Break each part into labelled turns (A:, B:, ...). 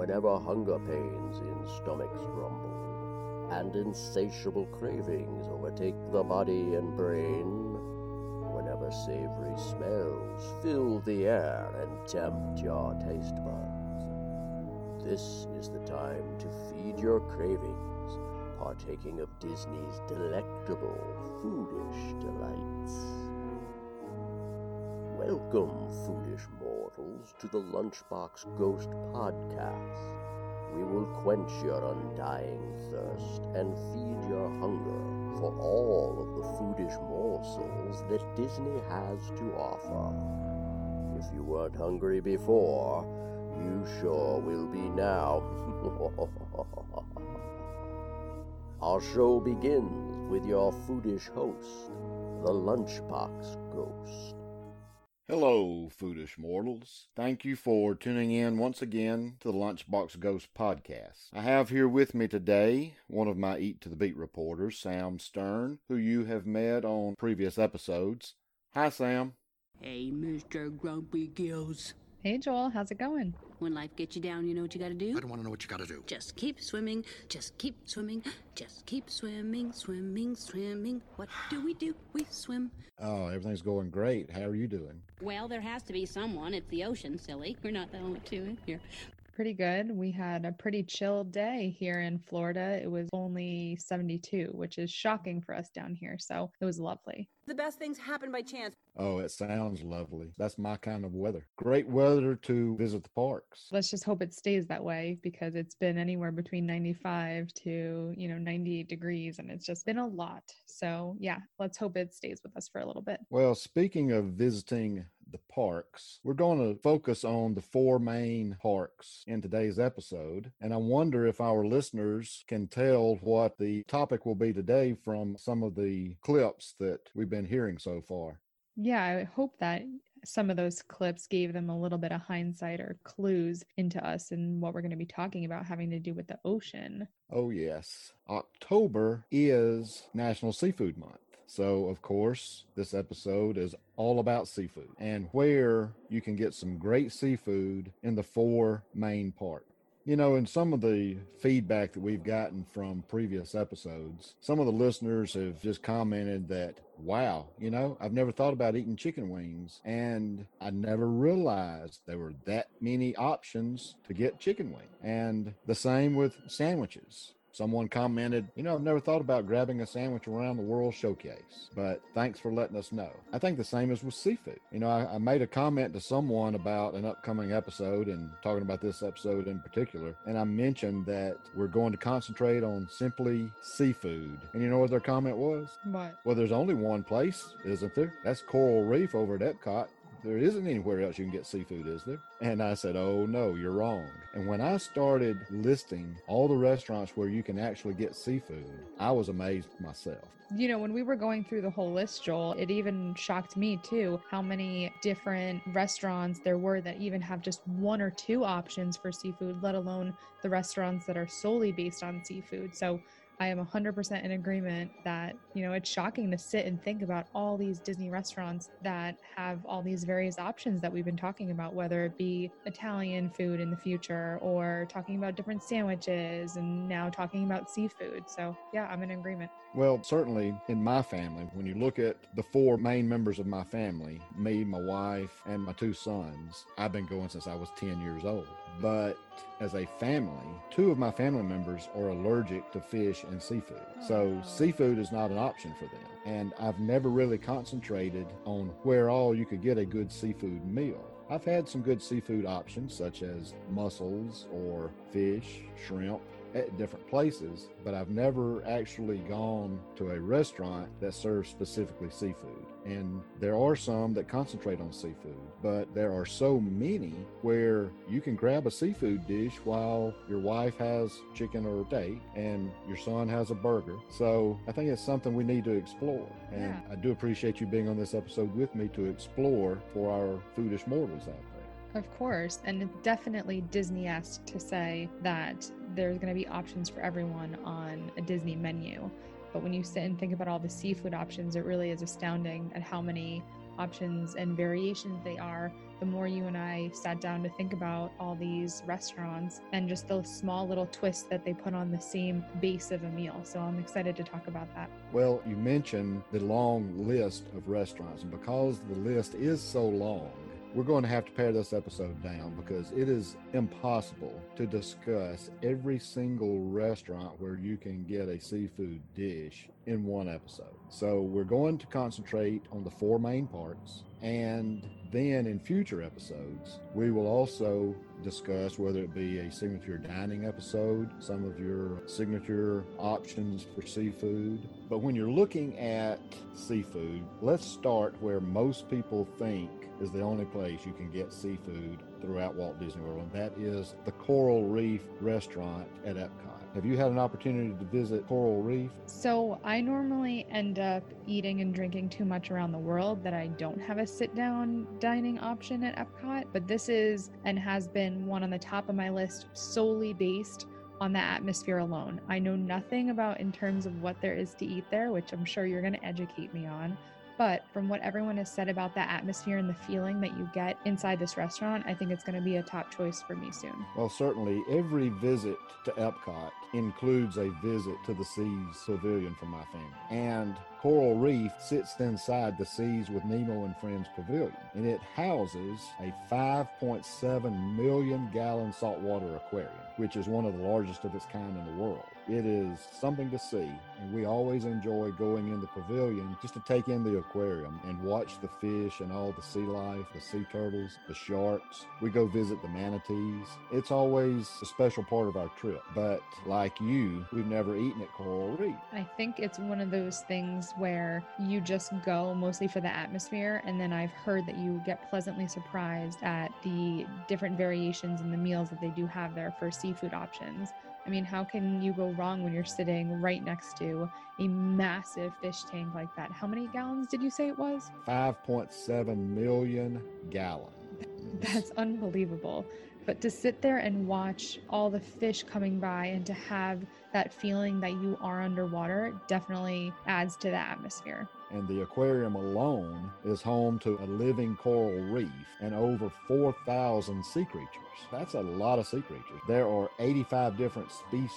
A: whenever hunger pains in stomachs rumble, and insatiable cravings overtake the body and brain, whenever savory smells fill the air and tempt your taste buds, this is the time to feed your cravings, partaking of Disney's delectable, foodish delights. Welcome, foolish mortals, to the Lunchbox Ghost Podcast. We will quench your undying thirst and feed your hunger for all of the foodish morsels that Disney has to offer. If you weren't hungry before, you sure will be now. Our show begins with your foodish host, the Lunchbox Ghost.
B: Hello, foolish mortals. Thank you for tuning in once again to the Lunchbox Ghost podcast. I have here with me today one of my Eat to the Beat reporters, Sam Stern, who you have met on previous episodes. Hi, Sam.
C: Hey, Mr. Grumpy Gills.
D: Hey Joel, how's it going?
C: When life gets you down, you know what you gotta do?
E: I don't want to know what you got to do.
C: Just keep swimming, just keep swimming, just keep swimming, swimming, swimming. What do we do? We swim.
B: Oh, everything's going great. How are you doing?
C: Well, there has to be someone. It's the ocean, silly. We're not the only two in here.
D: Pretty good. We had a pretty chill day here in Florida. It was only 72, which is shocking for us down here. So it was lovely.
F: The best things happen by chance.
B: Oh, it sounds lovely. That's my kind of weather. Great weather to visit the parks.
D: Let's just hope it stays that way because it's been anywhere between 95 to, you know, 98 degrees and it's just been a lot. So, yeah, let's hope it stays with us for a little bit.
B: Well, speaking of visiting the parks, we're going to focus on the four main parks in today's episode. And I wonder if our listeners can tell what the topic will be today from some of the clips that we've been hearing so far.
D: Yeah, I hope that some of those clips gave them a little bit of hindsight or clues into us and what we're going to be talking about having to do with the ocean.
B: Oh, yes. October is National Seafood Month. So, of course, this episode is all about seafood and where you can get some great seafood in the four main parks. You know, in some of the feedback that we've gotten from previous episodes, some of the listeners have just commented that, wow, you know, I've never thought about eating chicken wings and I never realized there were that many options to get chicken wing. And the same with sandwiches. Someone commented, you know, I've never thought about grabbing a sandwich around the world showcase, but thanks for letting us know. I think the same is with seafood. You know, I, I, made a comment to someone about an upcoming episode and talking about this episode in particular, and I mentioned that we're going to concentrate on simply seafood. And you know what their comment was?
D: What?
B: Well, there's only one place, isn't there? That's Coral Reef over at Epcot there isn't anywhere else you can get seafood, is there? And I said, Oh, no, you're wrong. And when I started listing all the restaurants where you can actually get seafood, I was amazed myself.
D: You know, when we were going through the whole list, Joel, it even shocked me too how many different restaurants there were that even have just one or two options for seafood, let alone the restaurants that are solely based on seafood. So I am 100% in agreement that, you know, it's shocking to sit and think about all these Disney restaurants that have all these various options that we've been talking about, whether it be Italian food in the future or talking about different sandwiches and now talking about seafood. So, yeah, I'm in agreement.
B: Well, certainly in my family, when you look at the four main members of my family me, my wife, and my two sons I've been going since I was 10 years old. But as a family, two of my family members are allergic to fish and seafood. So oh, seafood is not an option for them. And I've never really concentrated on where all you could get a good seafood meal. I've had some good seafood options such as mussels or fish, shrimp, at different places, but I've never actually gone to a restaurant that serves specifically seafood. And there are some that concentrate on seafood, but there are so many where you can grab a seafood dish while your wife has chicken or a steak and your son has a burger. So I think it's something we need to explore. And
D: Yeah.
B: I do appreciate you being on this episode with me to explore for our foolish mortals out there.
D: Of course, and it's definitely Disney esque to say that there's going to be options for everyone on a Disney menu. But when you sit and think about all the seafood options, it really is astounding at how many options and variations they are, the more you and I sat down to think about all these restaurants and just the small little twists that they put on the same base of a meal. So I'm excited to talk about that.
B: Well, you mentioned the long list of restaurants, and because the list is so long, we're going to have to pare this episode down because it is impossible to discuss every single restaurant where you can get a seafood dish in one episode. So we're going to concentrate on the four main parts and then in future episodes, we will also discuss whether it be a signature dining episode, some of your signature options for seafood. But when you're looking at seafood, let's start where most people think is the only place you can get seafood throughout Walt Disney World, and that is the Coral Reef restaurant at Epcot. Have you had an opportunity to visit Coral Reef?
D: So, I normally end up eating and drinking too much around the world that I don't have a sit down dining option at Epcot, but this is and has been one on the top of my list solely based on the atmosphere alone. I know nothing about in terms of what there is to eat there, which I'm sure you're going to educate me on. But from what everyone has said about the atmosphere and the feeling that you get inside this restaurant, I think it's going to be a top choice for me soon.
B: Well, certainly every visit to Epcot includes a visit to the Seas Pavilion for my family. And Coral Reef sits inside the Seas with Nemo and Friends Pavilion, and it houses a 5.7 million gallon saltwater aquarium, which is one of the largest of its kind in the world. It is something to see, and we always enjoy going in the pavilion just to take in the aquarium and watch the fish and all the sea life, the sea turtles, the sharks. We go visit the manatees. It's always a special part of our trip. But like you, we've never eaten at Coral Reef.
D: I think it's one of those things where you just go mostly for the atmosphere, and then I've heard that you get pleasantly surprised at the different variations in the meals that they do have there for seafood options. I mean, how can you go wrong when you're sitting right next to a massive fish tank like that? How many gallons did you say it was?
B: 5.7 million gallons.
D: That's unbelievable. But to sit there and watch all the fish coming by and to have that feeling that you are underwater definitely adds to the atmosphere.
B: And the aquarium alone is home to a living coral reef and over 4,000 sea creatures. That's a lot of sea creatures. There are 85 different species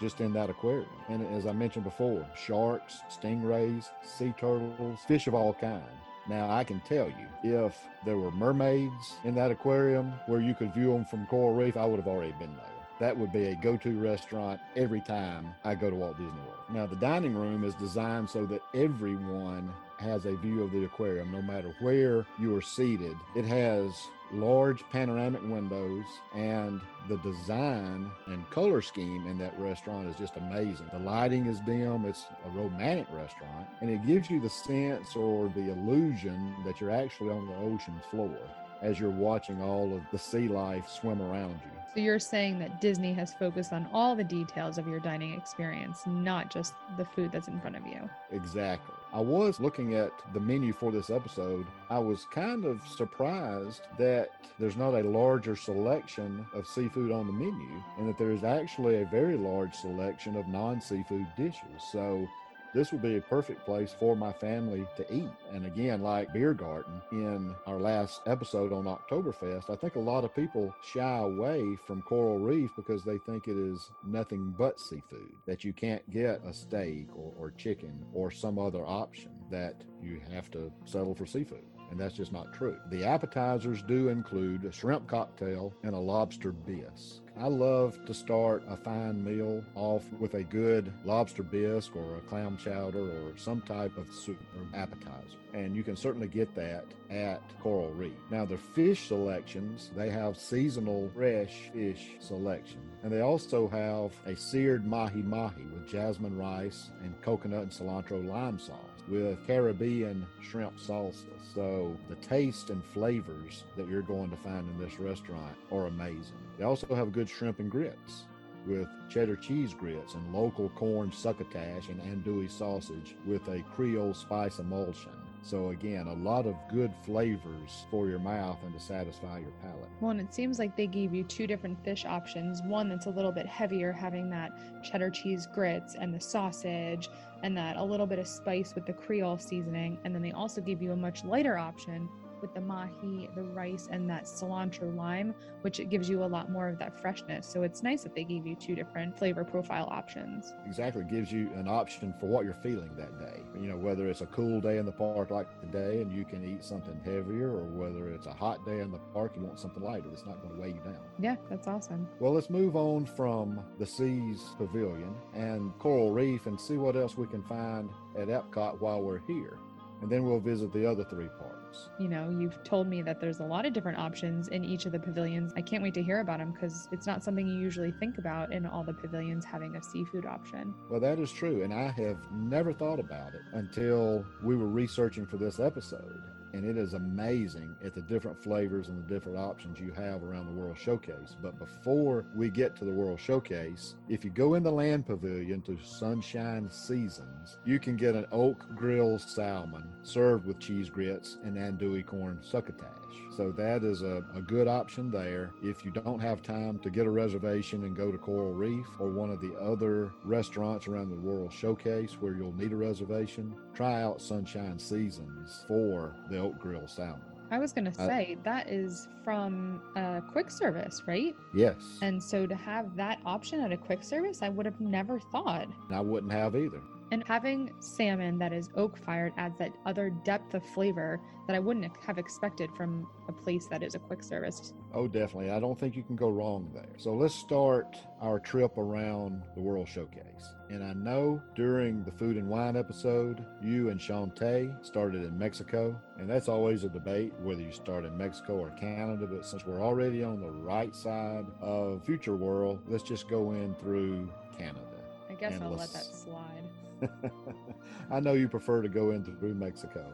B: just in that aquarium. And as I mentioned before, sharks, stingrays, sea turtles, fish of all kinds. Now, I can tell you, if there were mermaids in that aquarium where you could view them from Coral Reef, I would have already been there. That would be a go to restaurant every time I go to Walt Disney World. Now, the dining room is designed so that everyone has a view of the aquarium, no matter where you are seated. It has large panoramic windows, and the design and color scheme in that restaurant is just amazing. The lighting is dim, it's a romantic restaurant, and it gives you the sense or the illusion that you're actually on the ocean floor as you're watching all of the sea life swim around you.
D: So you're saying that Disney has focused on all the details of your dining experience, not just the food that's in front of you.
B: Exactly. I was looking at the menu for this episode. I was kind of surprised that there's not a larger selection of seafood on the menu and that there is actually a very large selection of non seafood dishes. So this would be a perfect place for my family to eat. And again, like Beer Garden in our last episode on Oktoberfest, I think a lot of people shy away from Coral Reef because they think it is nothing but seafood, that you can't get a steak or, or chicken or some other option, that you have to settle for seafood and that's just not true. The appetizers do include a shrimp cocktail and a lobster bisque. I love to start a fine meal off with a good lobster bisque or a clam chowder or some type of soup or appetizer. And you can certainly get that at Coral Reef. Now, the fish selections, they have seasonal fresh fish selection. And they also have a seared mahi mahi with jasmine rice and coconut and cilantro lime sauce with Caribbean shrimp salsa. So the taste and flavors that you're going to find in this restaurant are amazing. They also have good shrimp and grits with cheddar cheese grits and local corn succotash and andouille sausage with a Creole spice emulsion. So again, a lot of good flavors for your mouth and to satisfy your palate.
D: Well, and it seems like they gave you two different fish options. One that's a little bit heavier, having that cheddar cheese grits and the sausage, and that a little bit of spice with the Creole seasoning. And then they also give you a much lighter option with the mahi, the rice, and that cilantro lime, which it gives you a lot more of that freshness. So it's nice that they gave you two different flavor profile options.
B: Exactly. Gives you an option for what you're feeling that day. You know, whether it's a cool day in the park like today and you can eat something heavier, or whether it's a hot day in the park, you want something lighter that's not going to weigh you down.
D: Yeah, that's awesome.
B: Well, let's move on from the Seas Pavilion and Coral Reef and see what else we can find at Epcot while we're here. And then we'll visit the other three parks.
D: You know, you've told me that there's a lot of different options in each of the pavilions. I can't wait to hear about them because it's not something you usually think about in all the pavilions having a seafood option.
B: Well, that is true. And I have never thought about it until we were researching for this episode. And it is amazing at the different flavors and the different options you have around the World Showcase. But before we get to the World Showcase, if you go in the Land Pavilion to Sunshine Seasons, you can get an oak grill salmon served with cheese grits and andouille corn succotash. So that is a, a good option there. If you don't have time to get a reservation and go to Coral Reef or one of the other restaurants around the World Showcase where you'll need a reservation, try out Sunshine Seasons for the oak grill salmon.
D: I was going to
B: Uh,
D: say that is from a quick service, right?
B: Yes.
D: And so to have that option at a quick service, I would have never thought.
B: I wouldn't have either.
D: And having salmon that is oak fired adds that other depth of flavor that I wouldn't have expected from a place that is a quick service.
B: Oh, definitely. I don't think you can go wrong there. So let's start our trip around the World Showcase. And I know during the food and wine episode, you and Shantae started in Mexico. And that's always a debate whether you start in Mexico or Canada. But since we're already on the right side of Future World, let's just go in through Canada.
D: I guess I'll let that slide.
B: I know you prefer to go in through Mexico,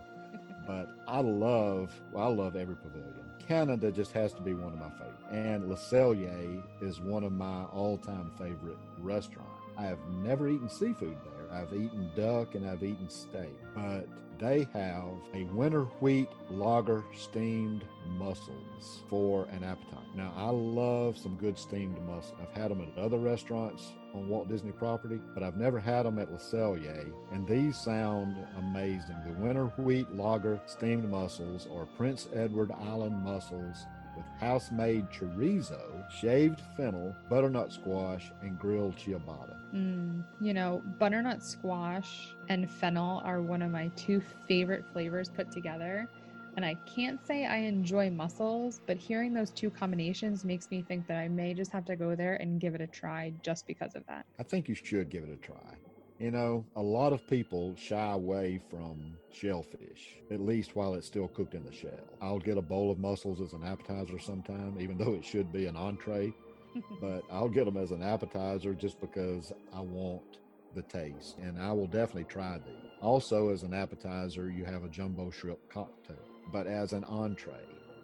B: but I love, well, I love every pavilion. Canada just has to be one of my favorite. And Le Cellier is one of my all-time favorite restaurants. I have never eaten seafood there. I've eaten duck and I've eaten steak, but they have a winter wheat lager steamed mussels for an appetite. Now, I love some good steamed mussels. I've had them at other restaurants on Walt Disney property, but I've never had them at Le Cellier, and these sound amazing. The winter wheat lager steamed mussels or Prince Edward Island mussels with house-made chorizo, shaved fennel, butternut squash, and grilled ciabatta.
D: Mm, you know, butternut squash and fennel are one of my two favorite flavors put together. And I can't say I enjoy mussels, but hearing those two combinations makes me think that I may just have to go there and give it a try just because of that.
B: I think you should give it a try. You know, a lot of people shy away from shellfish, at least while it's still cooked in the shell. I'll get a bowl of mussels as an appetizer sometime, even though it should be an entree, but I'll get them as an appetizer just because I want the taste. And I will definitely try these. Also, as an appetizer, you have a jumbo shrimp cocktail, but as an entree,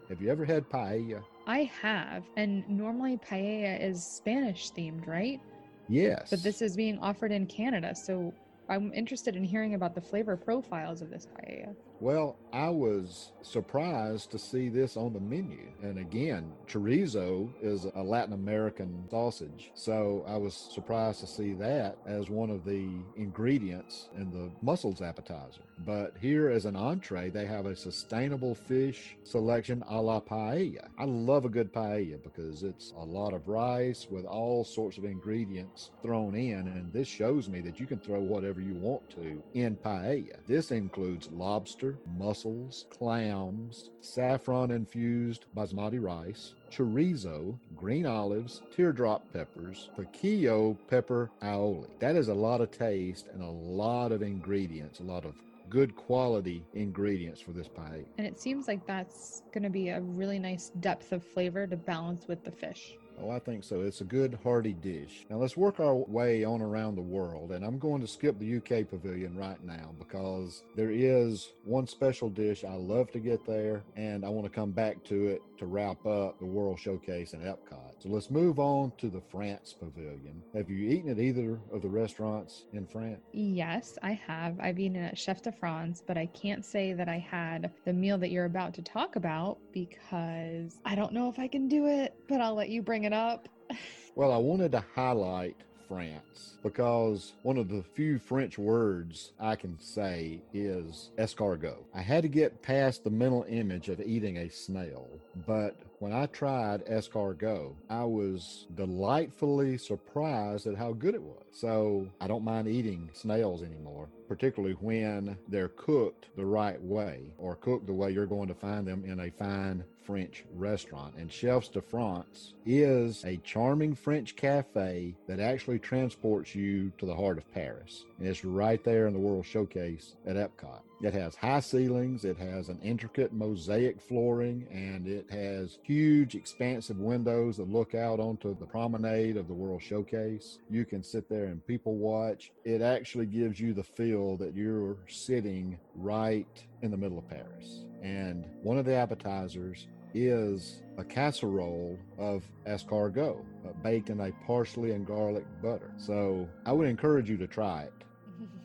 B: have you ever had paella?
D: I have, and normally paella is Spanish themed, right?
B: Yes.
D: But this is being offered in Canada, so I'm interested in hearing about the flavor profiles of this paella.
B: Well, I was surprised to see this on the menu. And again, chorizo is a Latin American sausage. So I was surprised to see that as one of the ingredients in the mussels appetizer. But here as an entree, they have a sustainable fish selection a la paella. I love a good paella because it's a lot of rice with all sorts of ingredients thrown in. And this shows me that you can throw whatever you want to in paella. This includes lobster, mussels, clams, saffron infused basmati rice, chorizo, green olives, teardrop peppers, piquillo pepper aioli. That is a lot of taste and a lot of ingredients, a lot of good quality ingredients for this pie.
D: And it seems like that's going to be a really nice depth of flavor to balance with the fish.
B: Oh, I think so. It's a good hearty dish. Now let's work our way on around the world, and I'm going to skip the UK pavilion right now because there is one special dish I love to get there, and I want to come back to it to wrap up the World Showcase in Epcot. So let's move on to the France Pavilion. Have you eaten at either of the restaurants in France?
D: Yes, I have. I've eaten at Chef de France, but I can't say that I had the meal that you're about to talk about because I don't know if I can do it, but I'll let you bring it up.
B: Well, I wanted to highlight France because one of the few French words I can say is escargot. I had to get past the mental image of eating a snail, but when I tried escargot, I was delightfully surprised at how good it was. So I don't mind eating snails anymore, particularly when they're cooked the right way or cooked the way you're going to find them in a fine French restaurant. And Chefs de France is a charming French cafe that actually transports you to the heart of Paris. And it's right there in the World Showcase at Epcot. It has high ceilings, it has an intricate mosaic flooring, and it has huge, expansive windows that look out onto the promenade of the World Showcase. You can sit there and people watch. It actually gives you the feel that you're sitting right in the middle of Paris. And one of the appetizers is a casserole of escargot baked in a parsley and garlic butter. So I would encourage you to try it.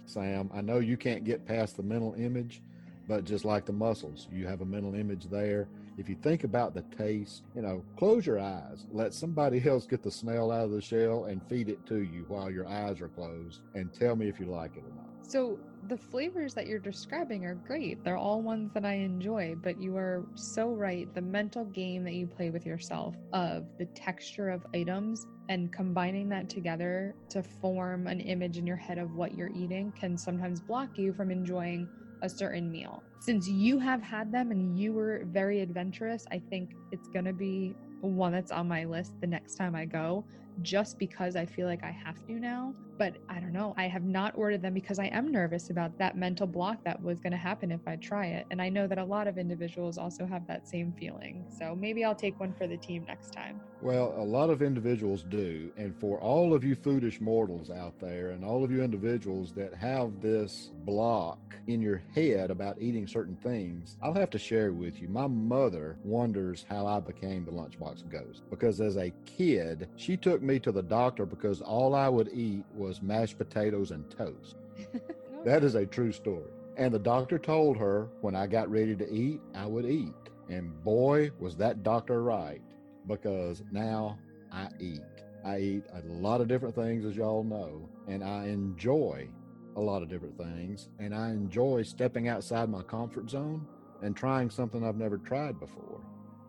B: Sam. I know you can't get past the mental image, but just like the mussels, you have a mental image there. If you think about the taste, you know, close your eyes, let somebody else get the snail out of the shell and feed it to you while your eyes are closed and tell me if you like it or not.
D: So, the flavors that you're describing are great. They're all ones that I enjoy, but you are so right. The mental game that you play with yourself of the texture of items and combining that together to form an image in your head of what you're eating can sometimes block you from enjoying a certain meal. Since you have had them and you were very adventurous, I think it's going to be one that's on my list the next time I go just because I feel like I have to now. But I don't know. I have not ordered them because I am nervous about that mental block that was going to happen if I try it. And I know that a lot of individuals also have that same feeling. So maybe I'll take one for the team next time.
B: Well, a lot of individuals do. And for all of you foolish mortals out there and all of you individuals that have this block in your head about eating certain things, I'll have to share with you. My mother wonders how I became the lunchbox ghost because as a kid, she took me to the doctor because all I would eat was mashed potatoes and toast. that is a true story. And the doctor told her when I got ready to eat, I would eat. And boy, was that doctor right because now I eat. I eat a lot of different things, as y'all know, and I enjoy a lot of different things. And I enjoy stepping outside my comfort zone and trying something I've never tried before.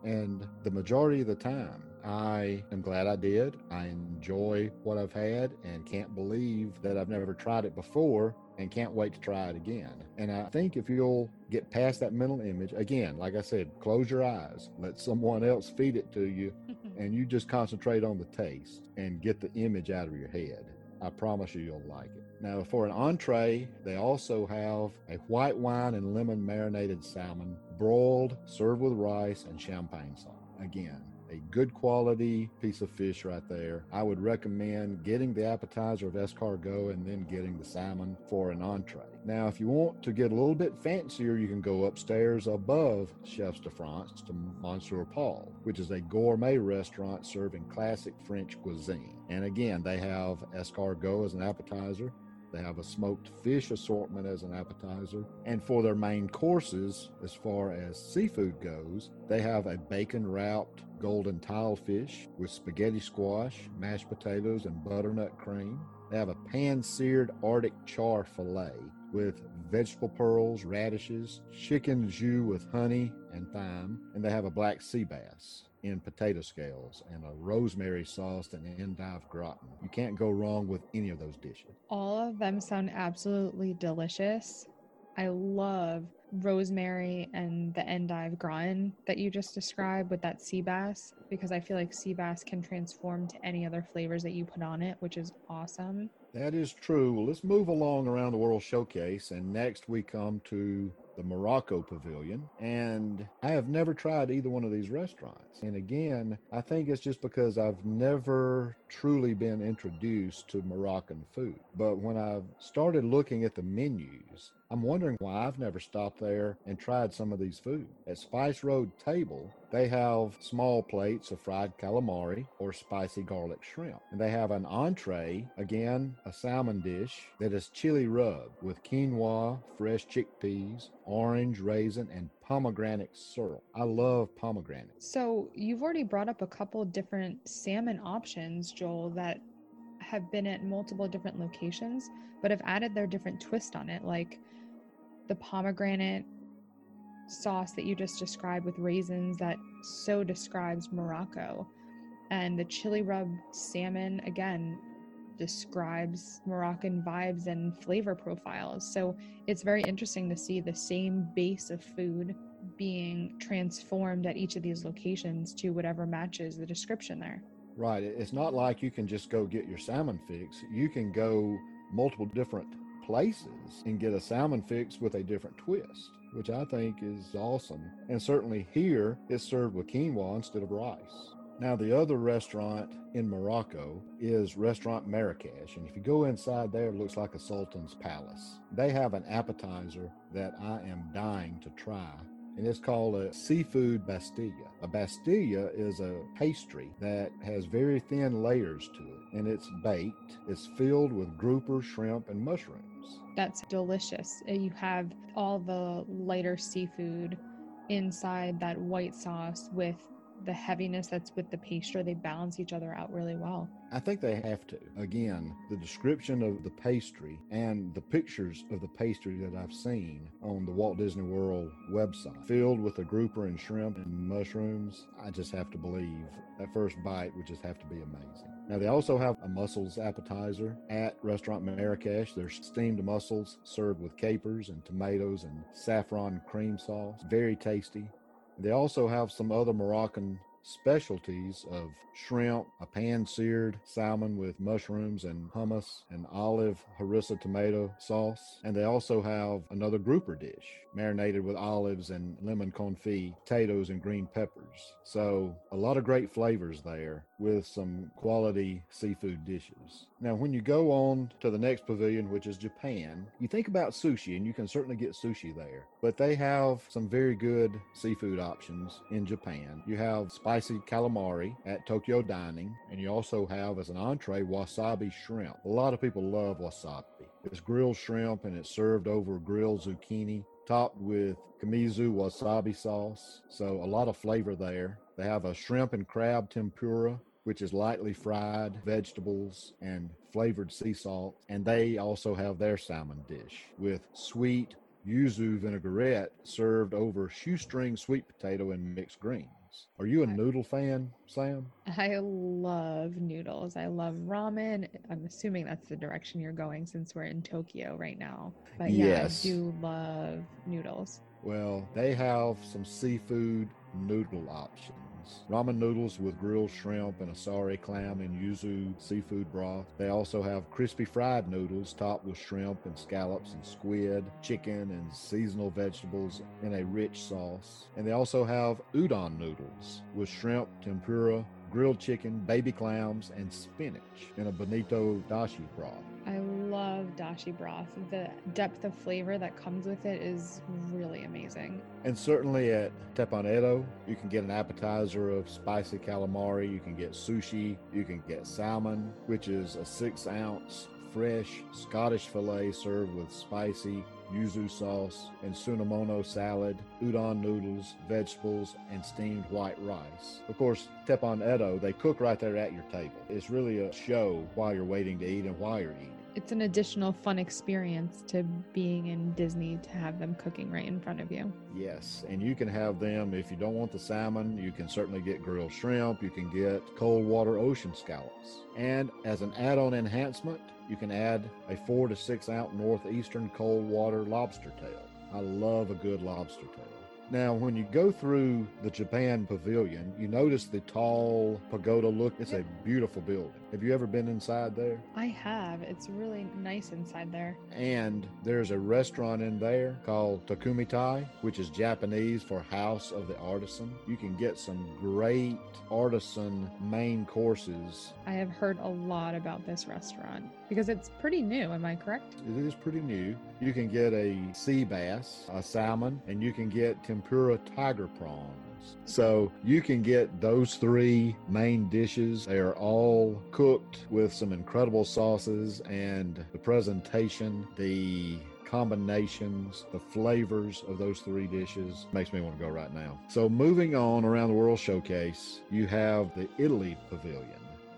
B: And the majority of the time, I am glad I did. I enjoy what I've had and can't believe that I've never tried it before and can't wait to try it again. And I think if you'll get past that mental image, again, like I said, close your eyes, let someone else feed it to you, and you just concentrate on the taste and get the image out of your head. I promise you, you'll like it. Now, for an entree, they also have a white wine and lemon marinated salmon, broiled, served with rice and champagne sauce. Again, a good quality piece of fish right there. I would recommend getting the appetizer of escargot and then getting the salmon for an entree. Now, if you want to get a little bit fancier, you can go upstairs above Chefs de France to Monsieur Paul, which is a gourmet restaurant serving classic French cuisine. And again, they have escargot as an appetizer. They have a smoked fish assortment as an appetizer. And for their main courses, as far as seafood goes, they have a bacon wrapped golden tile fish with spaghetti squash, mashed potatoes, and butternut cream. They have a pan seared Arctic char filet with vegetable pearls, radishes, chicken jus with honey and thyme, and they have a black sea bass in potato scales and a rosemary sauce and endive gratin. You can't go wrong with any of those dishes.
D: All of them sound absolutely delicious. I love rosemary and the endive gratin that you just described with that sea bass because I feel like sea bass can transform to any other flavors that you put on it, which is awesome.
B: That is true. Well, let's move along around the World Showcase, and next we come to the Morocco Pavilion. And I have never tried either one of these restaurants. And again, I think it's just because I've never truly been introduced to Moroccan food. But when I've started looking at the menus, I'm wondering why I've never stopped there and tried some of these food. At Spice Road Table, They have small plates of fried calamari or spicy garlic shrimp. And they have an entree, again, a salmon dish that is chili rub with quinoa, fresh chickpeas, orange, raisin, and pomegranate syrup. I love pomegranate.
D: So you've already brought up a couple different salmon options, Joel, that have been at multiple different locations, but have added their different twist on it, like the pomegranate sauce that you just described with raisins that so describes Morocco. And the chili rub salmon, again, describes Moroccan vibes and flavor profiles. So it's very interesting to see the same base of food being transformed at each of these locations to whatever matches the description there.
B: Right. It's not like you can just go get your salmon fix. You can go multiple different places and get a salmon fix with a different twist, which I think is awesome. And certainly here, it's served with quinoa instead of rice. Now, the other restaurant in Morocco is Restaurant Marrakesh. And if you go inside there, it looks like a sultan's palace. They have an appetizer that I am dying to try and it's called a seafood bastilla. A bastilla is a pastry that has very thin layers to it, and it's baked. It's filled with grouper, shrimp, and mushrooms.
D: That's delicious. Uh, You have all the lighter seafood inside that white sauce with the heaviness that's with the pastry. They balance each other out really well.
B: I think they have to. Again, the description of the pastry and the pictures of the pastry that I've seen on the Walt Disney World website, filled with a grouper and shrimp and mushrooms, I just have to believe that first bite would just have to be amazing. Now, they also have a mussels appetizer at Restaurant Marrakesh. There's steamed mussels served with capers and tomatoes and saffron cream sauce. Very tasty. They also have some other Moroccan specialties of shrimp, a pan seared salmon with mushrooms and hummus, and olive harissa tomato sauce. And they also have another grouper dish marinated with olives and lemon confit, potatoes, and green peppers. So, a lot of great flavors there with some quality seafood dishes. Now, when you go on to the next pavilion, which is Japan, you think about sushi, and you can certainly get sushi there, but they have some very good seafood options in Japan. You have spicy calamari at Tokyo Dining, and you also have as an entree wasabi shrimp. A lot of people love wasabi. It's grilled shrimp and it's served over grilled zucchini, topped with kamizu wasabi sauce. So a lot of flavor there. They have a shrimp and crab tempura, which is lightly fried vegetables and flavored sea salt. And they also have their salmon dish with sweet yuzu vinaigrette served over shoestring sweet potato and mixed greens. Are you a noodle fan, Sam?
D: I love noodles. I love ramen. I'm assuming that's the direction you're going since we're in Tokyo right now. But yeah,
B: Yes.
D: I do love noodles.
B: Well, they have some seafood noodle options. Ramen noodles with grilled shrimp and asari clam and yuzu seafood broth. They also have crispy fried noodles topped with shrimp and scallops and squid, chicken and seasonal vegetables in a rich sauce. And they also have udon noodles with shrimp, tempura, grilled chicken, baby clams, and spinach in a bonito dashi broth.
D: I love dashi broth. The depth of flavor that comes with it is really amazing.
B: And certainly at Teppan Edo, you can get an appetizer of spicy calamari. You can get sushi. You can get salmon, which is a six ounce fresh Scottish fillet served with spicy yuzu sauce and sunomono salad, udon noodles, vegetables, and steamed white rice. Of course, Teppan Edo, they cook right there at your table. It's really a show while you're waiting to eat and while you're eating.
D: It's an additional fun experience to being in Disney to have them cooking right in front of you.
B: Yes, and you can have them if you don't want the salmon. You can certainly get grilled shrimp. You can get cold water ocean scallops. And as an add on enhancement, you can add a four to six ounce northeastern cold water lobster tail. I love a good lobster tail. Now, when you go through the Japan Pavilion, you notice the tall pagoda look. It's a beautiful building. Have you ever been inside there?
D: I have. It's really nice inside there.
B: And there's a restaurant in there called Takumi-Tei, which is Japanese for House of the Artisan. You can get some great artisan main courses.
D: I have heard a lot about this restaurant because it's pretty new. Am I correct?
B: It is pretty new. You can get a sea bass, a salmon, and you can get tempura tiger prawns. Sauce. So you can get those three main dishes. They are all cooked with some incredible sauces and the presentation, the combinations, the flavors of those three dishes makes me want to go right now. So moving on around the World Showcase, you have the Italy Pavilion.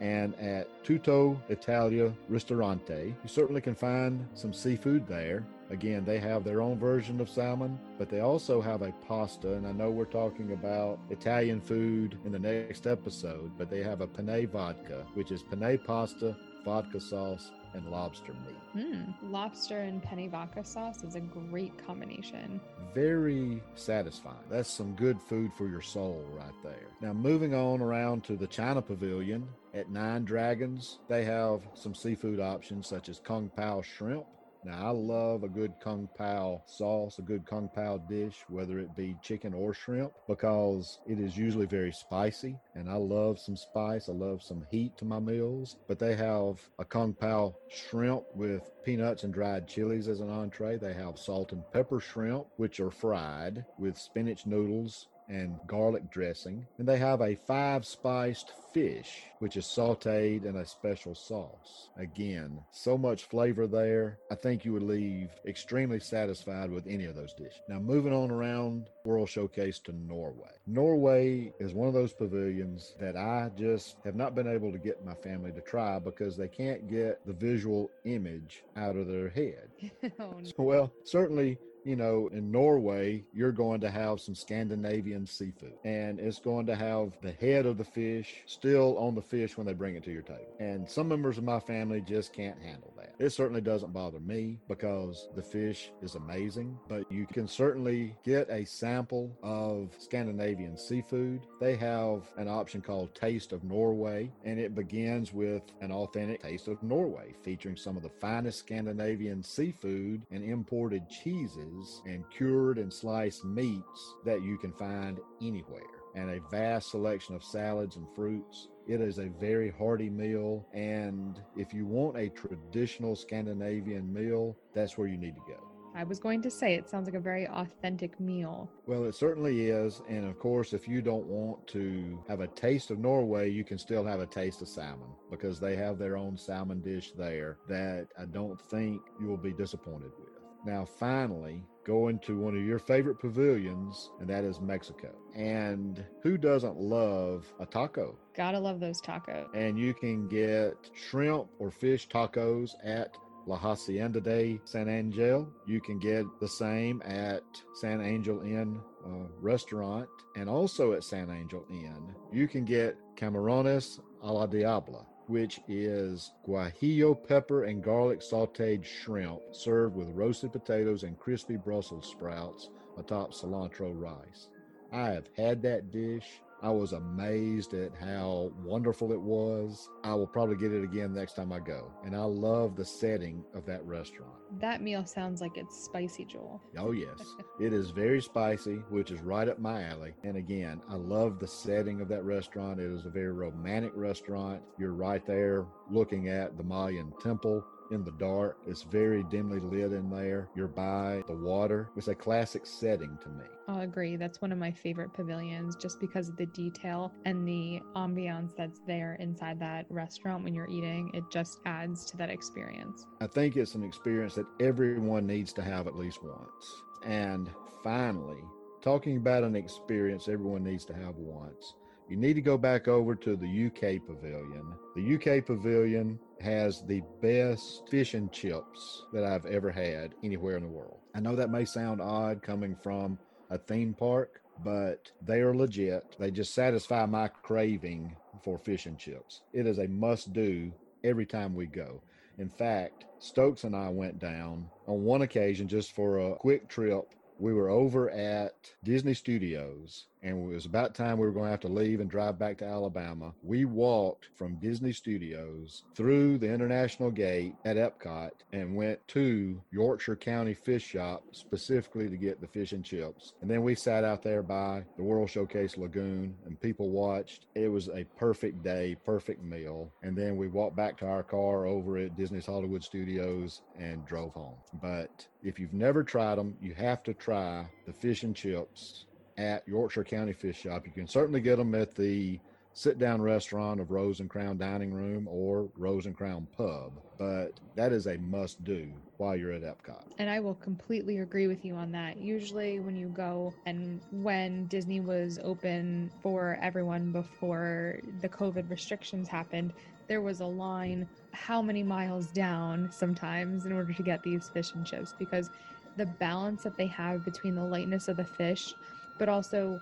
B: And at Tutto Italia Ristorante, you certainly can find some seafood there. Again, they have their own version of salmon, but they also have a pasta. And I know we're talking about Italian food in the next episode, but they have a penne vodka, which is penne pasta, vodka sauce, and lobster meat.
D: Mm, lobster and penne vodka sauce is a great combination.
B: Very satisfying. That's some good food for your soul right there. Now, moving on around to the China Pavilion at Nine Dragons, they have some seafood options such as Kung Pao shrimp, now, I love a good Kung Pao sauce, a good Kung Pao dish, whether it be chicken or shrimp, because it is usually very spicy. And I love some spice. I love some heat to my meals. But they have a Kung Pao shrimp with peanuts and dried chilies as an entree. They have salt and pepper shrimp, which are fried with spinach noodles and garlic dressing. And they have a five spiced fish, which is sauteed in a special sauce. Again, so much flavor there. I think you would leave extremely satisfied with any of those dishes. Now, moving on around World Showcase to Norway. Norway is one of those pavilions that I just have not been able to get my family to try because they can't get the visual image out of their head.
D: oh, no.
B: Well, certainly you know, in Norway, you're going to have some Scandinavian seafood and it's going to have the head of the fish still on the fish when they bring it to your table. And some members of my family just can't handle that. It certainly doesn't bother me because the fish is amazing, but you can certainly get a sample of Scandinavian seafood. They have an option called Taste of Norway, and it begins with an authentic taste of Norway, featuring some of the finest Scandinavian seafood and imported cheeses and cured and sliced meats that you can find anywhere, and a vast selection of salads and fruits. It is a very hearty meal, and if you want a traditional Scandinavian meal, that's where you need to go.
D: I was going to say it sounds like a very authentic meal.
B: Well, it certainly is. And of course, if you don't want to have a taste of Norway, you can still have a taste of salmon because they have their own salmon dish there that I don't think you will be disappointed with. Now, finally, going to one of your favorite pavilions, and that is Mexico. And who doesn't love a taco?
D: Gotta love those tacos.
B: And you can get shrimp or fish tacos at La Hacienda de San Angel. You can get the same at San Angel Inn uh, restaurant and also at San Angel Inn. You can get camarones a la diabla which is guajillo pepper and garlic sauteed shrimp served with roasted potatoes and crispy Brussels sprouts atop cilantro rice. I have had that dish. I was amazed at how wonderful it was. I will probably get it again next time I go. And I love the setting of that restaurant.
D: That meal sounds like it's spicy, Joel.
B: Oh, yes. it is very spicy, which is right up my alley. And again, I love the setting of that restaurant. It is a very romantic restaurant. You're right there looking at the Mayan temple in the dark. It's very dimly lit in there. You're by the water. It's a classic setting to me.
D: I'll agree. That's one of my favorite pavilions just because of the detail and the ambiance that's there inside that restaurant when you're eating. It just adds to that experience.
B: I think it's an experience that everyone needs to have at least once. And finally, talking about an experience everyone needs to have once. You need to go back over to the UK pavilion. The UK pavilion has the best fish and chips that I've ever had anywhere in the world. I know that may sound odd coming from a theme park, but they are legit. They just satisfy my craving for fish and chips. It is a must do every time we go. In fact, Stokes and I went down on one occasion just for a quick trip. We were over at Disney Studios and it was about time we were going to have to leave and drive back to Alabama. We walked from Disney Studios through the International Gate at Epcot and went to Yorkshire County Fish Shop specifically to get the fish and chips. And then we sat out there by the World Showcase Lagoon and people watched. It was a perfect day, perfect meal. And then we walked back to our car over at Disney's Hollywood Studios and drove home. But if you've never tried them, you have to try the fish and chips at Yorkshire County Fish Shop. You can certainly get them at the sit down restaurant of Rose and Crown Dining Room or Rose and Crown Pub, but that is a must do while you're at Epcot.
D: And I will completely agree with you on that. Usually, when you go and when Disney was open for everyone before the COVID restrictions happened, there was a line how many miles down sometimes in order to get these fish and chips because the balance that they have between the lightness of the fish, but also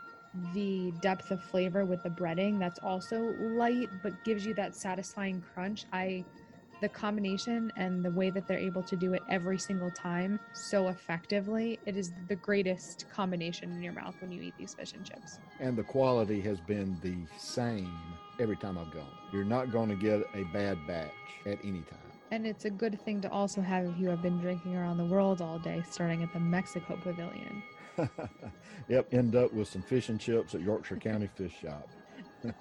D: the depth of flavor with the breading that's also light but gives you that satisfying crunch. I the combination and the way that they're able to do it every single time so effectively, it is the greatest combination in your mouth when you eat these fish and chips.
B: And the quality has been the same every time I've gone. You're not going to get a bad batch at any time.
D: And it's a good thing to also have if you have been drinking around the world all day, starting at the Mexico Pavilion.
B: Yep, end up with some fish and chips at Yorkshire County Fish Shop.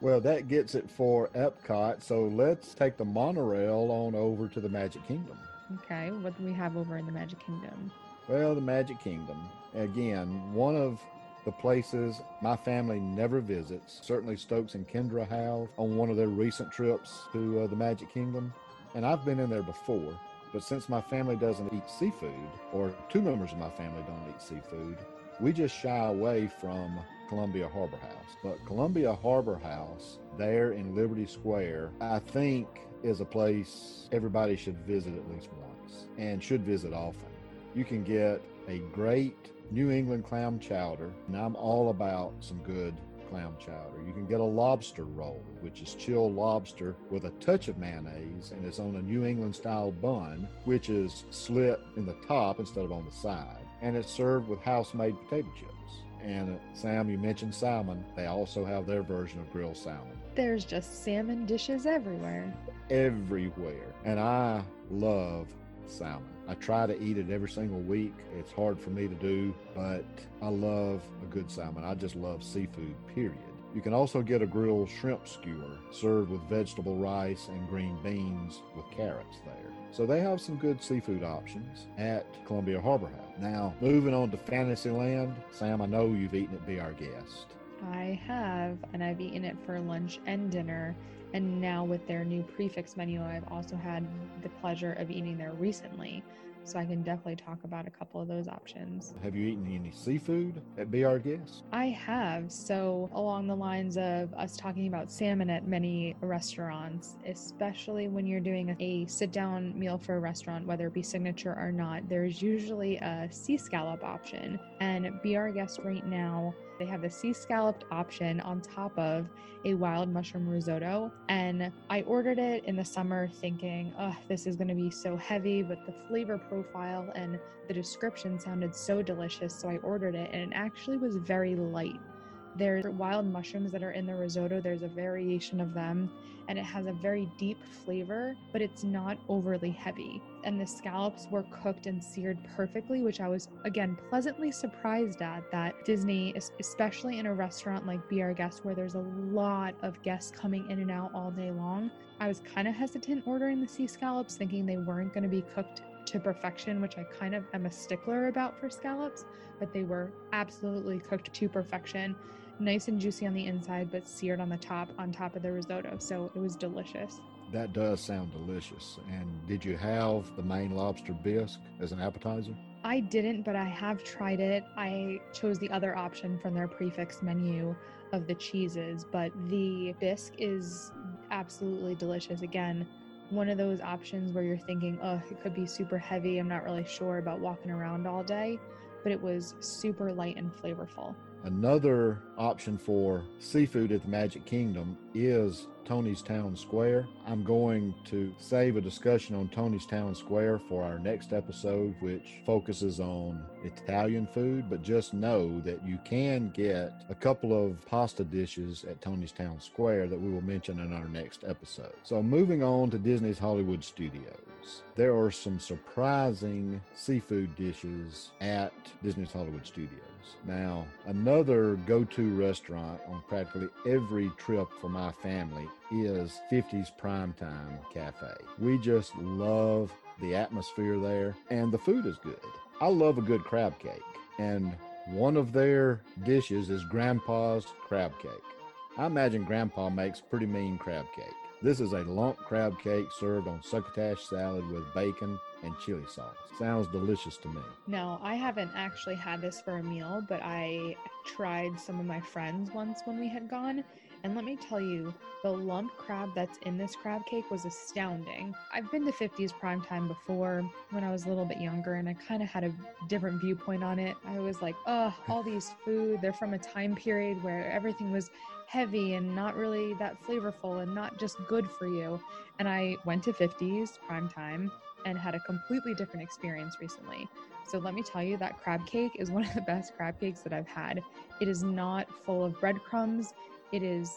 B: well, that gets it for Epcot. So let's take the monorail on over to the Magic Kingdom.
D: Okay, what do we have over in the Magic Kingdom?
B: Well, the Magic Kingdom, again, one of the places my family never visits. Certainly, Stokes and Kendra have on one of their recent trips to uh, the Magic Kingdom. And I've been in there before. But since my family doesn't eat seafood, or two members of my family don't eat seafood, we just shy away from Columbia Harbour House. But Columbia Harbour House, there in Liberty Square, I think is a place everybody should visit at least once and should visit often. You can get a great New England clam chowder, and I'm all about some good clam chowder. You can get a lobster roll, which is chilled lobster with a touch of mayonnaise, and it's on a New England style bun, which is slit in the top instead of on the side. And it's served with house made potato chips. And uh, Sam, you mentioned salmon. They also have their version of grilled salmon.
D: There's just salmon dishes everywhere.
B: Everywhere. And I love salmon. I try to eat it every single week. It's hard for me to do, but I love a good salmon. I just love seafood, period. You can also get a grilled shrimp skewer served with vegetable rice and green beans with carrots there. So they have some good seafood options at Columbia Harbour House. Now, moving on to Fantasyland, Sam, I know you've eaten it, Be Our Guest.
D: I have, and I've eaten it for lunch and dinner. And now with their new prix fixe menu, I've also had the pleasure of eating there recently. So I can definitely talk about a couple of those options.
B: Have you eaten any seafood at Be Our Guest?
D: I have. So, along the lines of us talking about salmon at many restaurants, especially when you're doing a sit down meal for a restaurant, whether it be signature or not, there's usually a sea scallop option. And Be Our Guest right now they have the sea scalloped option on top of a wild mushroom risotto. And I ordered it in the summer thinking, oh, this is going to be so heavy, but the flavor profile and the description sounded so delicious. So I ordered it, and it actually was very light. There's wild mushrooms that are in the risotto. There's a variation of them, and it has a very deep flavor, but it's not overly heavy. And the scallops were cooked and seared perfectly, which I was, again, pleasantly surprised at that Disney, especially in a restaurant like Be Our Guest, where there's a lot of guests coming in and out all day long. I was kind of hesitant ordering the sea scallops, thinking they weren't going to be cooked to perfection, which I kind of am a stickler about for scallops, but they were absolutely cooked to perfection nice and juicy on the inside, but seared on the top, on top of the risotto. So it was delicious.
B: That does sound delicious. And did you have the Maine lobster bisque as an appetizer?
D: I didn't, but I have tried it. I chose the other option from their prix fixe menu of the cheeses, but the bisque is absolutely delicious. Again, one of those options where you're thinking, oh, it could be super heavy. I'm not really sure about walking around all day, but it was super light and flavorful.
B: Another option for seafood at the Magic Kingdom is Tony's Town Square. I'm going to save a discussion on Tony's Town Square for our next episode, which focuses on Italian food. But just know that you can get a couple of pasta dishes at Tony's Town Square that we will mention in our next episode. So, moving on to Disney's Hollywood Studios, there are some surprising seafood dishes at Disney's Hollywood Studios. Now, another go to restaurant on practically every trip for my family is 50s Primetime Cafe. We just love the atmosphere there, and the food is good. I love a good crab cake. And one of their dishes is Grandpa's crab cake. I imagine Grandpa makes pretty mean crab cake. This is a lump crab cake served on succotash salad with bacon and chili sauce. Sounds delicious to me.
D: No, I haven't actually had this for a meal, but I tried some of my friends once when we had gone. And let me tell you, the lump crab that's in this crab cake was astounding. I've been to 50s prime time before when I was a little bit younger, and I kind of had a different viewpoint on it. I was like, oh, all these food, they're from a time period where everything was heavy and not really that flavorful and not just good for you. And I went to 50s prime time and had a completely different experience recently. So let me tell you that crab cake is one of the best crab cakes that I've had. It is not full of breadcrumbs. It is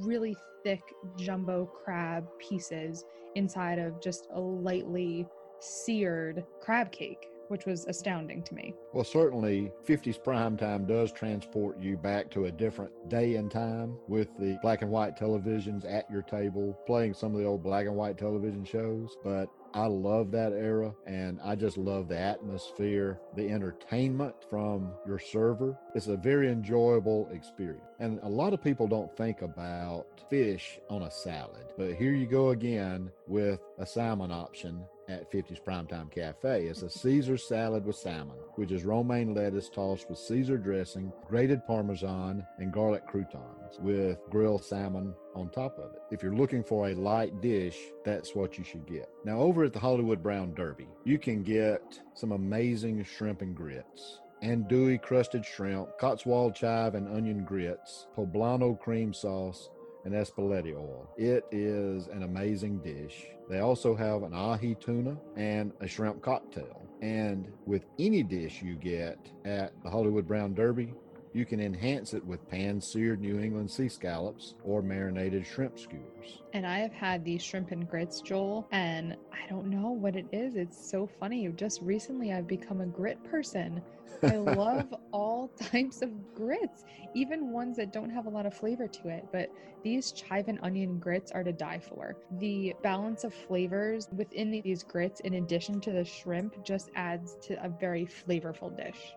D: really thick jumbo crab pieces inside of just a lightly seared crab cake which was astounding to me.
B: Well, certainly 50s prime time does transport you back to a different day and time with the black and white televisions at your table, playing some of the old black and white television shows. But I love that era and I just love the atmosphere, the entertainment from your server. It's a very enjoyable experience. And a lot of people don't think about fish on a salad, but here you go again with a salmon option at 50's Primetime Cafe. is a Caesar salad with salmon, which is romaine lettuce tossed with Caesar dressing, grated Parmesan, and garlic croutons with grilled salmon on top of it. If you're looking for a light dish, that's what you should get. Now, over at the Hollywood Brown Derby, you can get some amazing shrimp and grits andouille crusted shrimp, Cotswold chive and onion grits, poblano cream sauce, and Espelette oil. It is an amazing dish. They also have an ahi tuna and a shrimp cocktail. And with any dish you get at the Hollywood Brown Derby, you can enhance it with pan seared New England sea scallops or marinated shrimp skewers.
D: And I have had these shrimp and grits, Joel, and I don't know what it is. It's so funny. Just recently, I've become a grit person. I love all types of grits, even ones that don't have a lot of flavor to it. But these chive and onion grits are to die for. The balance of flavors within these grits, in addition to the shrimp, just adds to a very flavorful dish.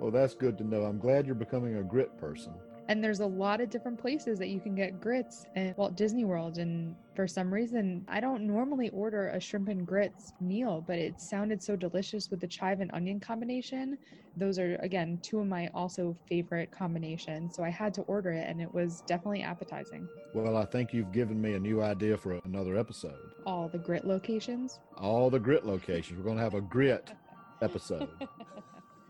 B: Well, that's good to know. I'm glad you're becoming a grit person.
D: And there's a lot of different places that you can get grits at Walt Disney World. And for some reason, I don't normally order a shrimp and grits meal, but it sounded so delicious with the chive and onion combination. Those are, again, two of my also favorite combinations. So I had to order it, and it was definitely appetizing.
B: Well, I think you've given me a new idea for another episode.
D: All the grit locations?
B: All the grit locations. We're going to have a grit episode.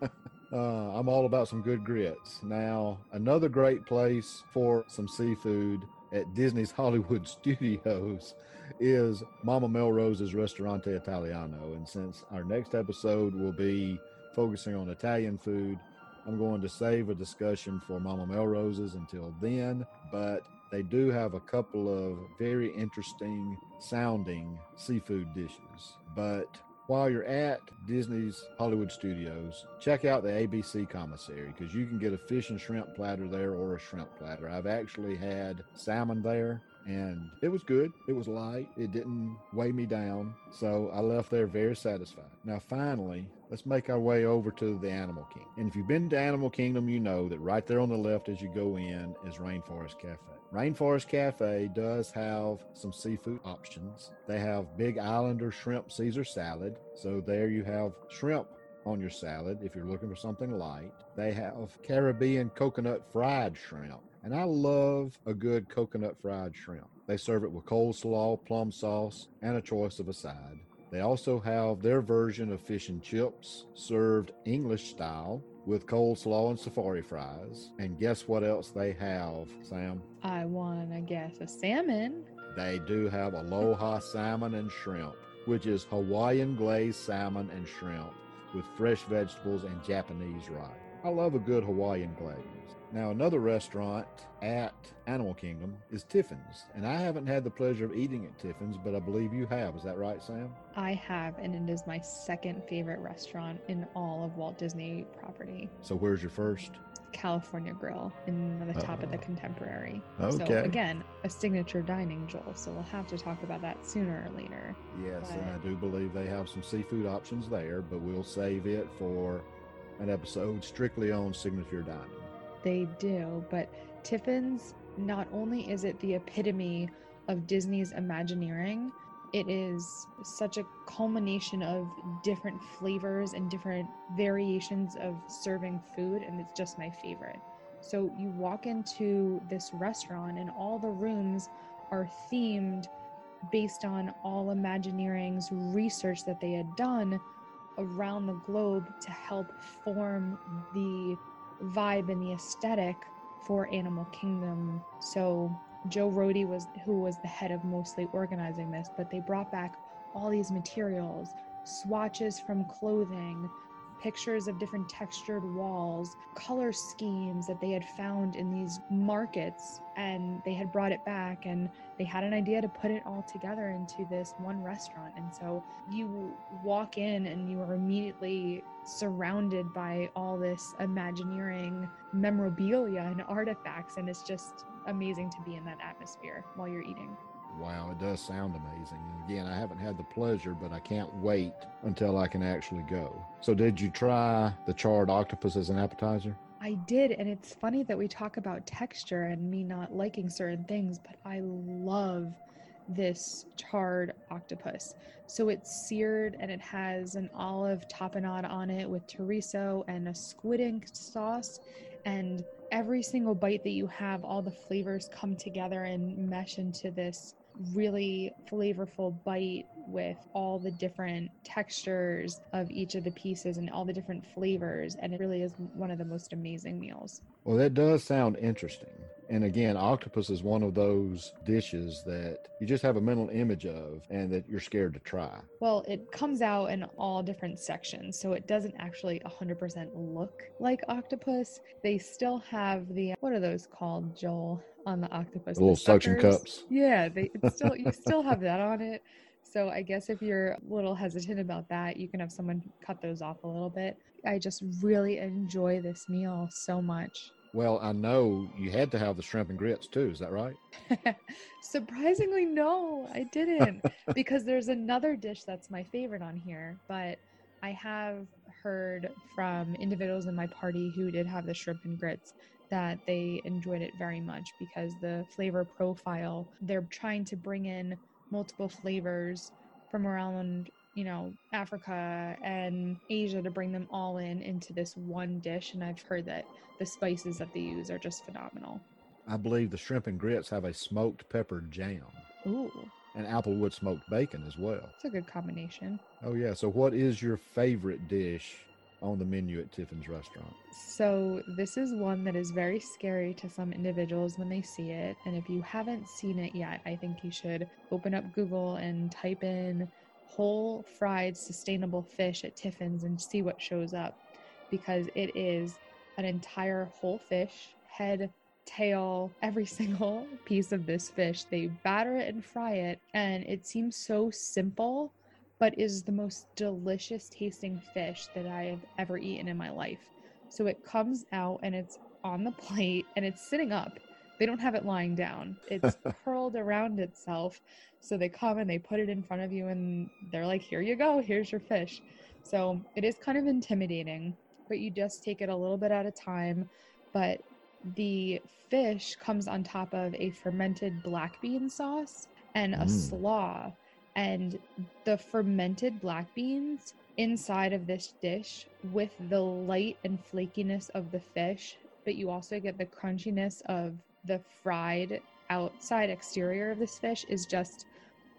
B: Uh, I'm all about some good grits. Now, another great place for some seafood at Disney's Hollywood Studios is Mama Melrose's Ristorante Italiano. And since our next episode will be focusing on Italian food, I'm going to save a discussion for Mama Melrose's until then. But they do have a couple of very interesting sounding seafood dishes. But while you're at Disney's Hollywood Studios, check out the ABC commissary because you can get a fish and shrimp platter there or a shrimp platter. I've actually had salmon there and it was good. It was light. It didn't weigh me down. So I left there very satisfied. Now, finally, let's make our way over to the Animal Kingdom. And if you've been to Animal Kingdom, you know that right there on the left as you go in is Rainforest Cafe. Rainforest Cafe does have some seafood options. They have Big Islander shrimp Caesar salad. So there you have shrimp on your salad if you're looking for something light. They have Caribbean coconut fried shrimp. And I love a good coconut fried shrimp. They serve it with coleslaw, plum sauce, and a choice of a side. They also have their version of fish and chips served English style with coleslaw and safari fries. And guess what else they have, Sam?
D: I want to guess a salmon.
B: They do have aloha salmon and shrimp, which is Hawaiian glazed salmon and shrimp with fresh vegetables and Japanese rice. I love a good Hawaiian glaze. Now, another restaurant at Animal Kingdom is Tiffin's, and I haven't had the pleasure of eating at Tiffin's, but I believe you have. Is that right, Sam?
D: I have, and it is my second favorite restaurant in all of Walt Disney property.
B: So, where's your first?
D: California Grill in the top of the. Contemporary.
B: Okay.
D: So again, a signature dining, Joel. So we'll have to talk about that sooner or later.
B: Yes, and I do believe they have some seafood options there, but we'll save it for an episode strictly on signature dining.
D: They do, but Tiffin's not only is it the epitome of Disney's Imagineering, it is such a culmination of different flavors and different variations of serving food, and it's just my favorite. So you walk into this restaurant, and all the rooms are themed based on all Imagineering's research that they had done around the globe to help form the vibe and the aesthetic for Animal Kingdom. So Joe Rohde was who was the head of mostly organizing this, but they brought back all these materials, swatches from clothing, pictures of different textured walls, color schemes that they had found in these markets, and they had brought it back and they had an idea to put it all together into this one restaurant. And so you walk in and you are immediately surrounded by all this Imagineering memorabilia and artifacts, and it's just amazing to be in that atmosphere while you're eating.
B: Wow, it does sound amazing. Again, I haven't had the pleasure, but I can't wait until I can actually go. So, did you try the charred octopus as an appetizer?
D: I did, and it's funny that we talk about texture and me not liking certain things, but I love this charred octopus. So it's seared and it has an olive tapenade on it with chorizo and a squid ink sauce. And every single bite that you have, all the flavors come together and mesh into this really flavorful bite with all the different textures of each of the pieces and all the different flavors. And it really is one of the most amazing meals.
B: Well, that does sound interesting. And again, octopus is one of those dishes that you just have a mental image of and that you're scared to try.
D: Well, it comes out in all different sections, so it doesn't actually 100% look like octopus. They still have the what are those called, Joel, on the octopus?
B: The little suction cups.
D: Yeah, they it's still you still have that on it. So I guess if you're a little hesitant about that, you can have someone cut those off a little bit. I just really enjoy this meal so much.
B: Well, I know you had to have the shrimp and grits too. Is that right?
D: Surprisingly, no, I didn't. because there's another dish that's my favorite on here, but I have heard from individuals in my party who did have the shrimp and grits that they enjoyed it very much because the flavor profile, they're trying to bring in multiple flavors from around you know africa and asia to bring them all in into this one dish. And i've heard that the spices that they use are just phenomenal.
B: I believe the shrimp and grits have a smoked pepper jam.
D: Ooh.
B: And applewood smoked bacon as well.
D: it's a good combination.
B: Oh, yeah. So, what is your favorite dish on the menu at Tiffin's restaurant?
D: So, this is one that is very scary to some individuals when they see it. And if you haven't seen it yet, I think you should open up Google and type in whole fried sustainable fish at Tiffin's and see what shows up because it is an entire whole fish, head, tail, every single piece of this fish. They batter it and fry it, and it seems so simple but is the most delicious tasting fish that I have ever eaten in my life. So it comes out and it's on the plate and it's sitting up. They don't have it lying down. It's curled around itself. So they come and they put it in front of you and they're like, here you go, here's your fish. So it is kind of intimidating, but you just take it a little bit at a time. But the fish comes on top of a fermented black bean sauce and a
B: Mm.
D: slaw and the fermented black beans inside of this dish with the light and flakiness of the fish, but you also get the crunchiness of the fried outside exterior of this fish is just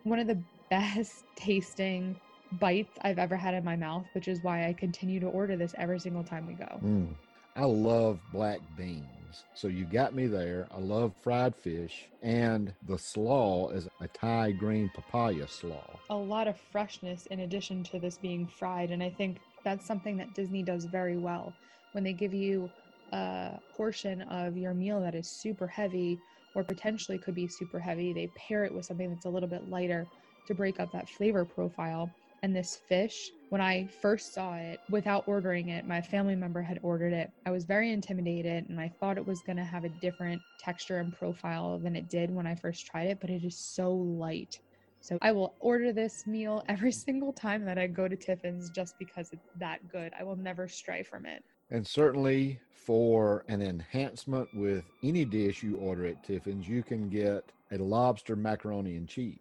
D: one of the best tasting bites I've ever had in my mouth, which is why I continue to order this every single time we go.
B: Mm. I love black beans. So you got me there. I love fried fish. And the slaw is a Thai green papaya slaw.
D: a lot of freshness in addition to this being fried. And I think that's something that Disney does very well. When they give you a portion of your meal that is super heavy or potentially could be super heavy, they pair it with something that's a little bit lighter to break up that flavor profile. And this fish, when I first saw it without ordering it, my family member had ordered it. I was very intimidated and I thought it was going to have a different texture and profile than it did when I first tried it, but it is so light So I will order this meal every single time that I go to Tiffin's just because it's that good. I will never stray from it.
B: And certainly for an enhancement with any dish you order at Tiffin's, you can get a lobster macaroni and cheese.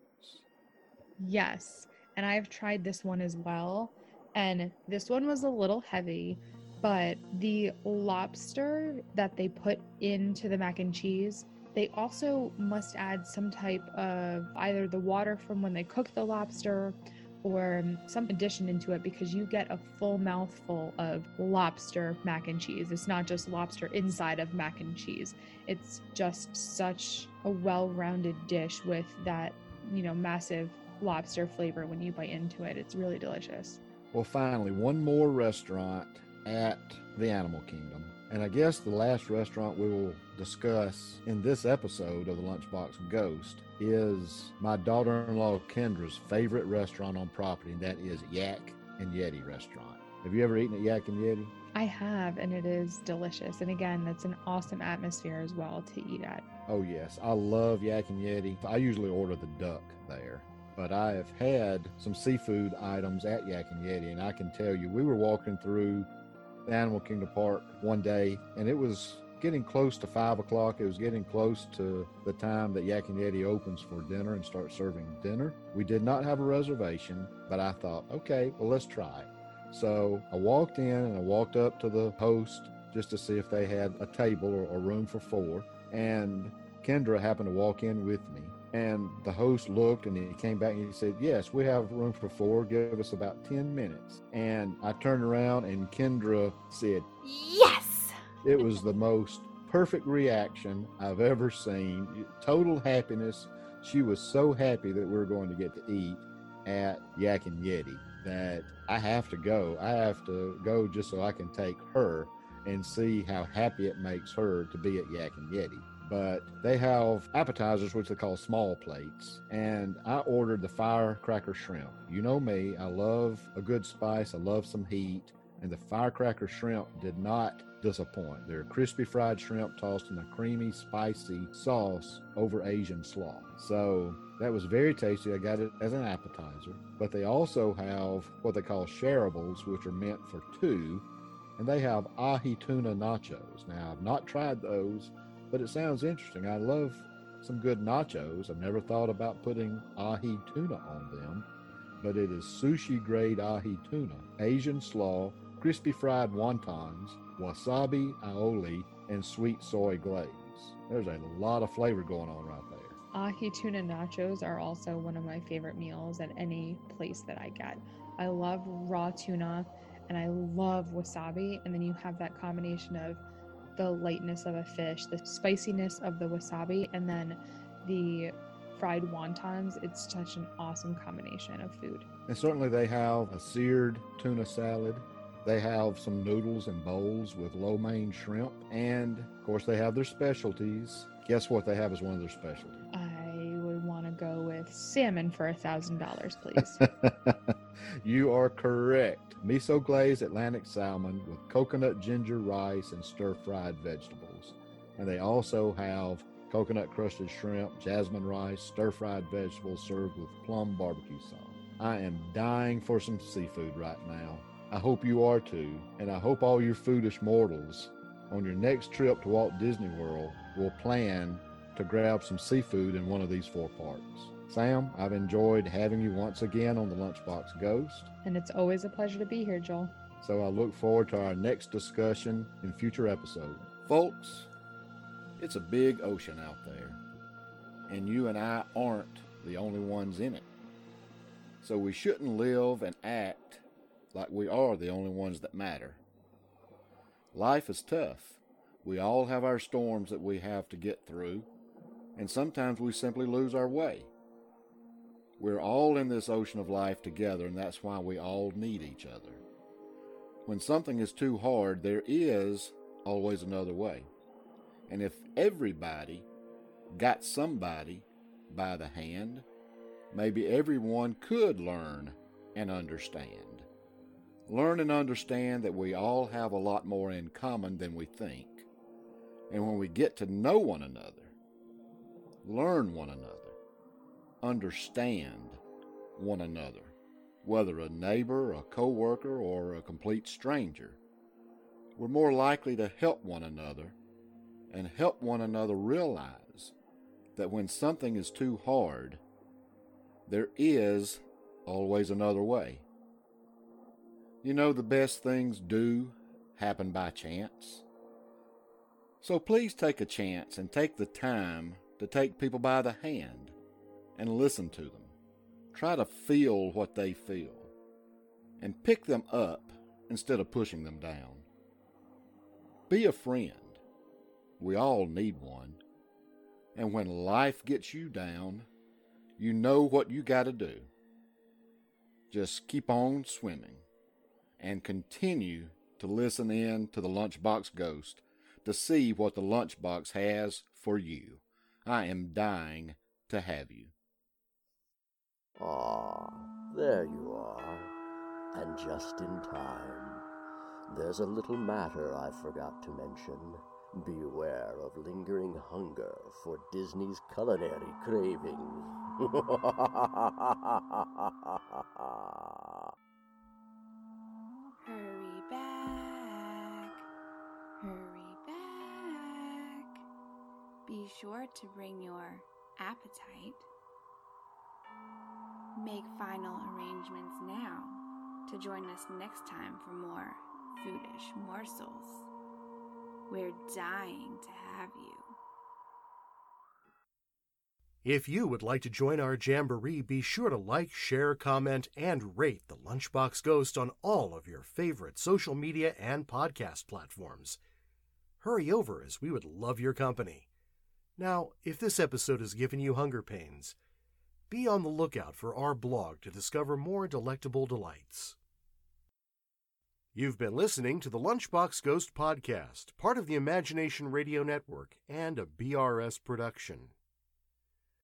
D: Yes. And I've tried this one as well. And this one was a little heavy, but the lobster that they put into the mac and cheese, they also must add some type of either the water from when they cook the lobster or some addition into it because you get a full mouthful of lobster mac and cheese. It's not just lobster inside of mac and cheese. It's just such a well-rounded dish with that, you know, massive lobster flavor when you bite into it. It's really delicious.
B: Well, finally, one more restaurant at the Animal Kingdom. And I guess the last restaurant we will discuss in this episode of the Lunchbox Ghost is my daughter in law Kendra's favorite restaurant on property, and that is Yak and Yeti Restaurant. Have you ever eaten at Yak and Yeti?
D: I have, and it is delicious. And again, that's an awesome atmosphere as well to eat at.
B: Oh, yes. I love Yak and Yeti. I usually order the duck there but I have had some seafood items at Yak and Yeti, and I can tell you, we were walking through the Animal Kingdom Park one day, and it was getting close to five o'clock. It was getting close to the time that Yak and Yeti opens for dinner and starts serving dinner. We did not have a reservation, but I thought, okay, well, let's try. So I walked in and I walked up to the host just to see if they had a table or a room for four. And Kendra happened to walk in with me. And the host looked and he came back and he said, Yes, we have room for four. Give us about 10 minutes. And I turned around and Kendra said,
E: Yes!
B: It was the most perfect reaction I've ever seen. Total happiness. She was so happy that we were going to get to eat at Yak and Yeti that I have to go. I have to go just so I can take her and see how happy it makes her to be at Yak and Yeti but they have appetizers, which they call small plates. And I ordered the firecracker shrimp. You know me, I love a good spice, I love some heat. And the firecracker shrimp did not disappoint. They're crispy fried shrimp tossed in a creamy, spicy sauce over Asian slaw. So that was very tasty. I got it as an appetizer. But they also have what they call shareables, which are meant for two. And they have ahi tuna nachos. Now, I've not tried those, but it sounds interesting. I love some good nachos. I've never thought about putting ahi tuna on them, but it is sushi grade ahi tuna, Asian slaw, crispy fried wontons, wasabi aioli, and sweet soy glaze. There's a lot of flavor going on right there.
D: Ahi tuna nachos are also one of my favorite meals at any place that I get. I love raw tuna and I love wasabi, and then you have that combination of the lightness of a fish, the spiciness of the wasabi, and then the fried wontons. It's such an awesome combination of food.
B: And certainly they have a seared tuna salad. They have some noodles and bowls with lo mein shrimp. And of course, they have their specialties. Guess what they have as one of their specialties?
D: With salmon for a thousand dollars, please.
B: you are correct miso glazed Atlantic salmon with coconut ginger rice and stir fried vegetables. And they also have coconut crusted shrimp, jasmine rice, stir fried vegetables served with plum barbecue sauce. I am dying for some seafood right now. I hope you are too, and I hope all you foolish mortals on your next trip to Walt Disney World will plan to grab some seafood in one of these four parks. Sam, I've enjoyed having you once again on the Lunchbox Ghost.
D: And it's always a pleasure to be here, Joel.
B: So I look forward to our next discussion in future episodes. Folks, it's a big ocean out there, and you and I aren't the only ones in it. So we shouldn't live and act like we are the only ones that matter. Life is tough. We all have our storms that we have to get through, and sometimes we simply lose our way. We're all in this ocean of life together, and that's why we all need each other. When something is too hard, there is always another way. And if everybody got somebody by the hand, maybe everyone could learn and understand. Learn and understand that we all have a lot more in common than we think. And when we get to know one another, learn one another, understand one another, whether a neighbor, a coworker, or a complete stranger. We're more likely to help one another and help one another realize that when something is too hard, there is always another way. You know, the best things do happen by chance. So please take a chance and take the time to take people by the hand and listen to them. Try to feel what they feel and pick them up instead of pushing them down. Be a friend. We all need one. And when life gets you down, you know what you got to do. Just keep on swimming and continue to listen in to the Lunchbox Ghost to see what the Lunchbox has for you. I am dying to have you.
A: Ah, there you are. And just in time. There's a little matter I forgot to mention. Beware of lingering hunger for Disney's culinary cravings.
E: Hurry back. Hurry back. Be sure to bring your appetite. Make final arrangements now to join us next time for more foodish morsels. We're dying to have you.
F: If you would like to join our jamboree, be sure to like, share, comment, and rate the Lunchbox Ghost on all of your favorite social media and podcast platforms. Hurry over as we would love your company. Now, if this episode has given you hunger pains, be on the lookout for our blog to discover more delectable delights. You've been listening to the Lunchbox Ghost Podcast, part of the Imagination Radio Network and a BRS production.